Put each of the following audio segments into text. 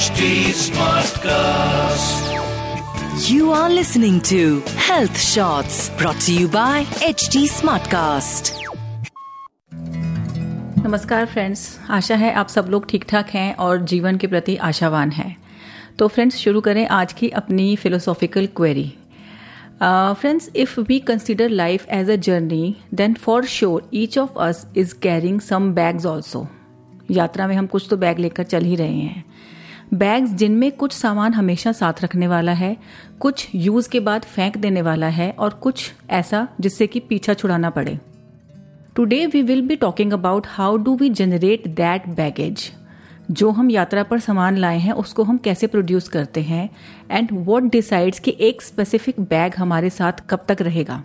HD Smartcast. You are listening to Health Shots brought to you by HT Smartcast. नमस्कार friends आशा है आप सब लोग ठीक ठाक हैं और जीवन के प्रति आशावान हैं तो फ्रेंड्स शुरू करें आज की अपनी philosophical query friends if we consider life as a journey then for sure each of us is carrying some bags also यात्रा में हम कुछ तो बैग लेकर चल ही रहे हैं बैग्स जिनमें कुछ सामान हमेशा साथ रखने वाला है, कुछ यूज़ के बाद फेंक देने वाला है और कुछ ऐसा जिससे कि पीछा छुड़ाना पड़े। Today we will be talking about how do we generate that baggage जो हम यात्रा पर सामान लाए हैं, उसको हम कैसे प्रोड्यूस करते हैं? एंड वॉट डिसाइड्स कि एक स्पेसिफिक बैग हमारे साथ कब तक रहेगा?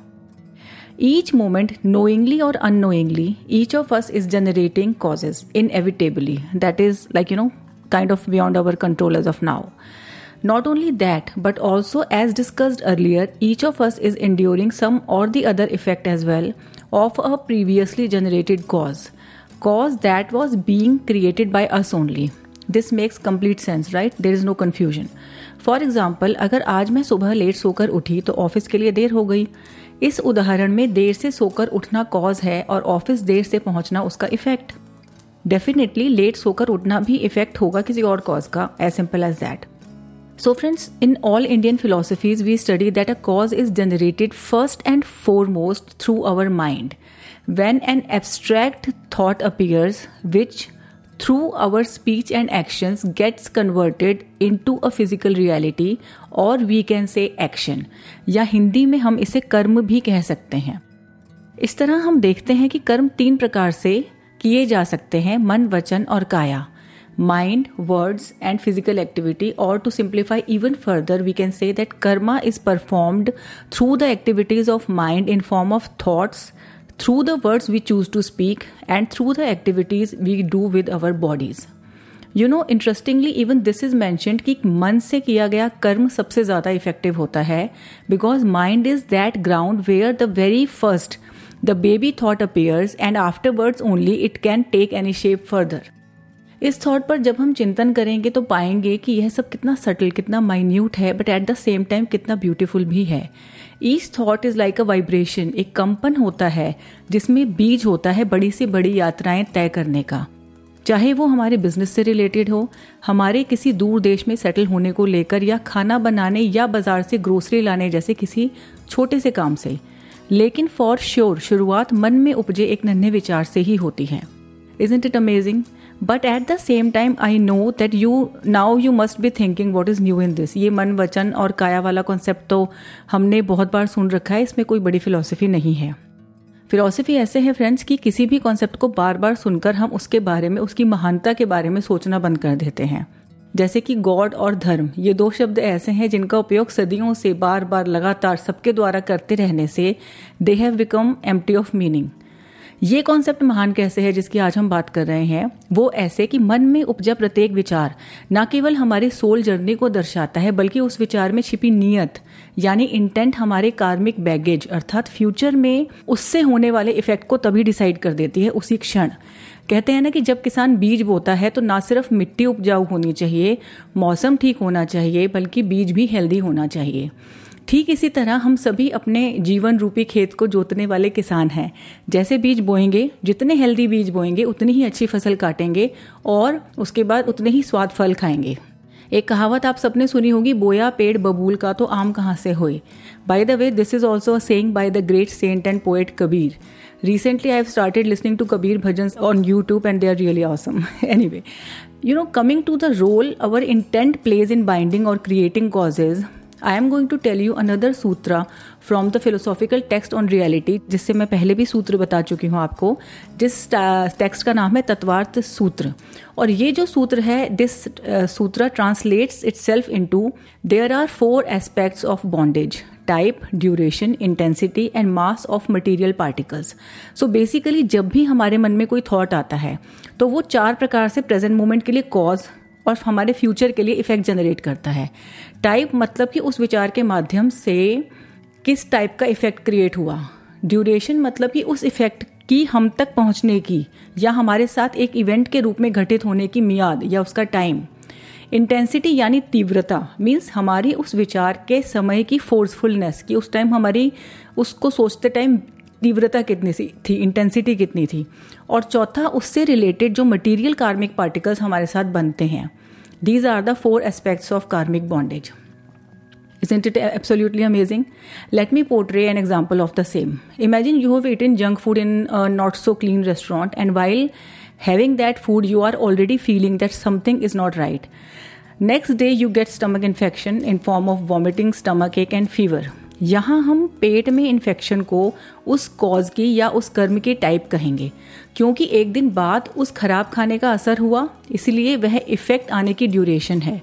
ईच मोमेंट नोइंगली और unknowingly each of us is generating causes inevitably that is like you know kind of beyond our control as of now. Not only that, but also as discussed earlier, each of us is enduring some or the other effect as well of a previously generated cause. Cause that was being created by us only. This makes complete sense right there is no confusion for example अगर आज मैं सुबह late सोकर उठी तो office के लिए देर हो गई इस उदाहरण में देर से सोकर उठना कॉज है और ऑफ़िस देर से पहुँचना उसका इफ़ेक्ट डेफिनेटली लेट सोकर उठना भी इफ़ेक्ट होगा किसी और कॉज का as simple as that so friends in all Indian philosophies we study that a cause is generated first and foremost through our mind when an abstract thought appears which through our speech and action gets converted into a physical reality और we can say action या हिंदी में हम इसे कर्म भी कह सकते हैं। इस तरह हम देखते हैं कि कर्म तीन प्रकार से किए जा सकते हैं मन, वचन और काया। Mind words and physical activity और to simplify even further we can say that karma is performed through the activities of mind in form of thoughts through the words we choose to speak and through the activities we do with our bodies you know interestingly even this is mentioned कि मन से किया गया कर्म सबसे ज़्यादा effective होता है because mind is that ground where the very first the baby thought appears and afterwards only it can take any shape further इस थॉट पर जब हम चिंतन करेंगे तो पाएँगे कि यह सब कितना सटल कितना माइन्यूट है but at the same time कितना ब्यूटीफुल भी है। Each thought is like a vibration एक कंपन होता है, जिसमें बीज होता है बड़ी से बड़ी यात्राएँ तय करने का। चाहे वो हमारे बिज़नेस से रिलेटेड हो, हमारे किसी दूर देश में सेटल होने को लेकर या खाना बनाने या बाज़ार से ग्रोसरी लाने जैसे किसी छोटे से काम से। लेकिन फॉर श्योर शुरुआत मन में उपजे एक नन्हे विचार से ही होती है। Isn't it amazing but at the same time I know that you now you must be thinking what is new in this ये मन, वचन और काया वाला कॉन्सेप्ट तो हमने बहुत बार सुन रखा है, इसमें कोई बड़ी फिलोसफी नहीं है। फिलोसफी ऐसे है फ्रेंड्स कि किसी भी कॉन्सेप्ट को बार बार सुनकर हम उसके बारे में, उसकी महानता के बारे में सोचना बंद कर देते हैं। जैसे कि गॉड और धर्म, ये दो शब्द ऐसे हैं जिनका उपयोग सदियों से बार बार लगातार सबके द्वारा करते रहने से they have become empty of meaning ये कॉन्सेप्ट महान कैसे है जिसकी आज हम बात कर रहे हैं? वो ऐसे कि मन में उपजा प्रत्येक विचार, न केवल हमारे सोल जर्नी को दर्शाता है, बल्कि उस विचार में छिपी नियत, यानी इंटेंट हमारे कार्मिक बैगेज अर्थात फ्यूचर में उससे होने वाले इफ़ेक्ट को तभी डिसाइड कर देती है उसी क्षण। कहते हैं ना कि जब किसान बीज बोता है तो ना सिर्फ़ मिट्टी उपजाऊ होनी चाहिए, मौसम ठीक होना चाहिए, बल्कि बीज भी हेल्दी होना चाहिए। ठीक इसी तरह हम सभी अपने जीवन रूपी खेत को जोतने वाले किसान हैं। जैसे बीज बोएँगे, जितने हेल्दी बीज बोएँगे, उतनी ही अच्छी फ़सल काटेंगे और उसके बाद उतने ही स्वाद फल खाएँगे। एक कहावत आप सबने सुनी होगी, बोया पेड़ बबूल का तो आम कहाँ से होए? By the way this is also a saying by the great saint and poet Kabir recently I recently i've started listening to kabir bhajans on youtube and they are really awesome. Anyway, you know, coming to the role, our intent plays in binding or creating causes. I am going to tell you another sutra from the philosophical text on reality जिससे मैं पहले भी सूत्र बता चुकी हूँ आपको। जिस टेक्स्ट का नाम है तत्वार्थ सूत्र। और ये जो सूत्र है this sutra translates itself into there are four aspects of bondage type duration intensity and mass of material particles so basically जब भी हमारे मन में कोई थॉट आता है तो वो चार प्रकार से प्रेजेंट मोमेंट के लिए कॉज और हमारे फ्यूचर के लिए इफ़ेक्ट जनरेट करता है। टाइप मतलब कि उस विचार के माध्यम से किस टाइप का इफ़ेक्ट क्रिएट हुआ। ड्यूरेशन मतलब कि उस इफ़ेक्ट की हम तक पहुँचने की या हमारे साथ एक इवेंट के रूप में घटित होने की मियाद या उसका टाइम इंटेंसिटी यानी तीव्रता मीन्स हमारी उस विचार के समय की फोर्सफुलनेस कि उस टाइम हमारी, उसको सोचते टाइम तीव्रता कितनी थी इंटेंसिटी कितनी थी? और चौथा, उससे रिलेटेड जो मटेरियल कार्मिक पार्टिकल्स हमारे साथ बनते हैं these are the four aspects of karmic bondage isn't it absolutely amazing let me portray an example of the same imagine you have eaten junk food in not so clean restaurant and while having that food you are already feeling that something is not right next day you get stomach infection in form of vomiting stomach ache and fever यहाँ हम पेट में infection को उस cause की या उस कर्म के टाइप कहेंगे, क्योंकि एक दिन बाद उस खराब खाने का असर हुआ, इसलिए वह इफ़ेक्ट आने की ड्यूरेशन है।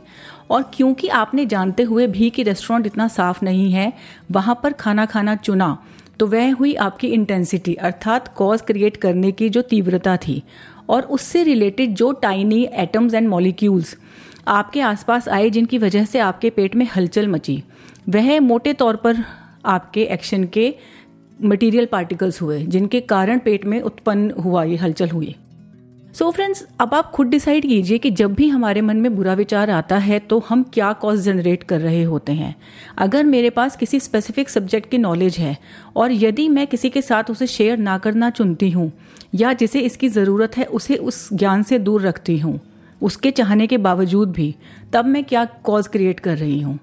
और क्योंकि आपने जानते हुए भी कि रेस्टोरेंट इतना साफ़ नहीं है, वहाँ पर खाना खाना चुना तो वह हुई आपकी इंटेंसिटी अर्थात कॉज क्रिएट करने की जो तीव्रता थी। और उससे रिलेटेड जो टाइनी एटम्स एंड मॉलिक्यूल्स आपके आसपास आए जिनकी वजह से आपके पेट में हलचल मची। वह मोटे तौर पर आपके एक्शन के मटेरियल पार्टिकल्स हुए, जिनके कारण पेट में उत्पन्न हुआ, ये हलचल हुई। सो so फ्रेंड्स अब आप खुद डिसाइड कीजिए कि जब भी हमारे मन में बुरा विचार आता है तो हम क्या कॉज जनरेट कर रहे होते हैं? अगर मेरे पास किसी स्पेसिफिक सब्जेक्ट की नॉलेज है, और यदि मैं किसी के साथ उसे शेयर ना करना चुनती हूँ, या जिसे इसकी ज़रूरत है, उसे उस ज्ञान से दूर रखती हूँ उसके चाहने के बावजूद भी, तब मैं क्या कॉज क्रिएट कर रही हूँ?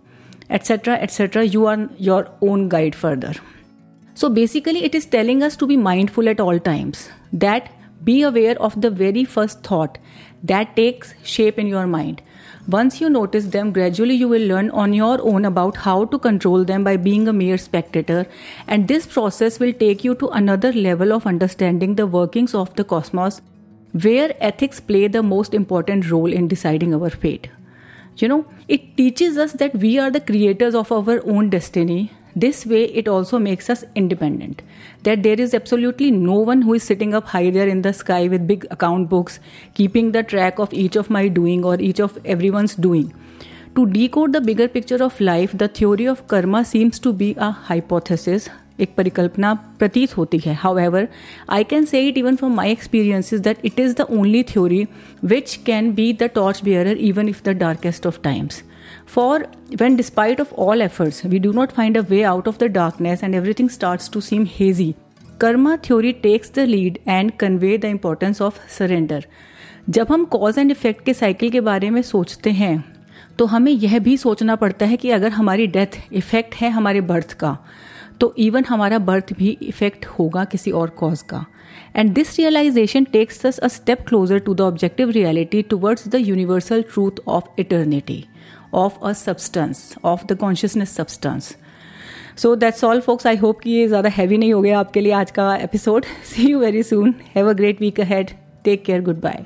Etcetera etcetera you are your own guide further so basically it is telling us to be mindful at all times that be aware of the very first thought that takes shape in your mind once you notice them gradually you will learn on your own about how to control them by being a mere spectator and this process will take you to another level of understanding the workings of the cosmos where ethics play the most important role in deciding our fate. You know, it teaches us that we are the creators of our own destiny this way, it also makes us independent. That there is absolutely no one who is sitting up high there in the sky with big account books, keeping the track of each of my doing or each of everyone's doing. To decode the bigger picture of life, the theory of karma seems to be a hypothesis, एक परिकल्पना प्रतीत होती है। However I can say it even from my experiences that it is the only theory which can be the torch bearer even if the darkest of times For when, despite of all efforts, we do not find a way out of the darkness and everything starts to seem hazy, karma theory takes the lead and convey the importance of surrender जब हम cause and effect के cycle के बारे में सोचते हैं तो हमें यह भी सोचना पड़ता है कि अगर हमारी डेथ इफ़ेक्ट है हमारे बर्थ का तो इवन हमारा बर्थ भी इफ़ेक्ट होगा किसी और कॉज का। And this realization takes us a step closer to the objective reality towards the universal truth of eternity of a substance of the consciousness substance. So that's all folks I hope कि ये ज़्यादा heavy नहीं हो गया आपके लिए आज का episode see you very soon have a great week ahead take care goodbye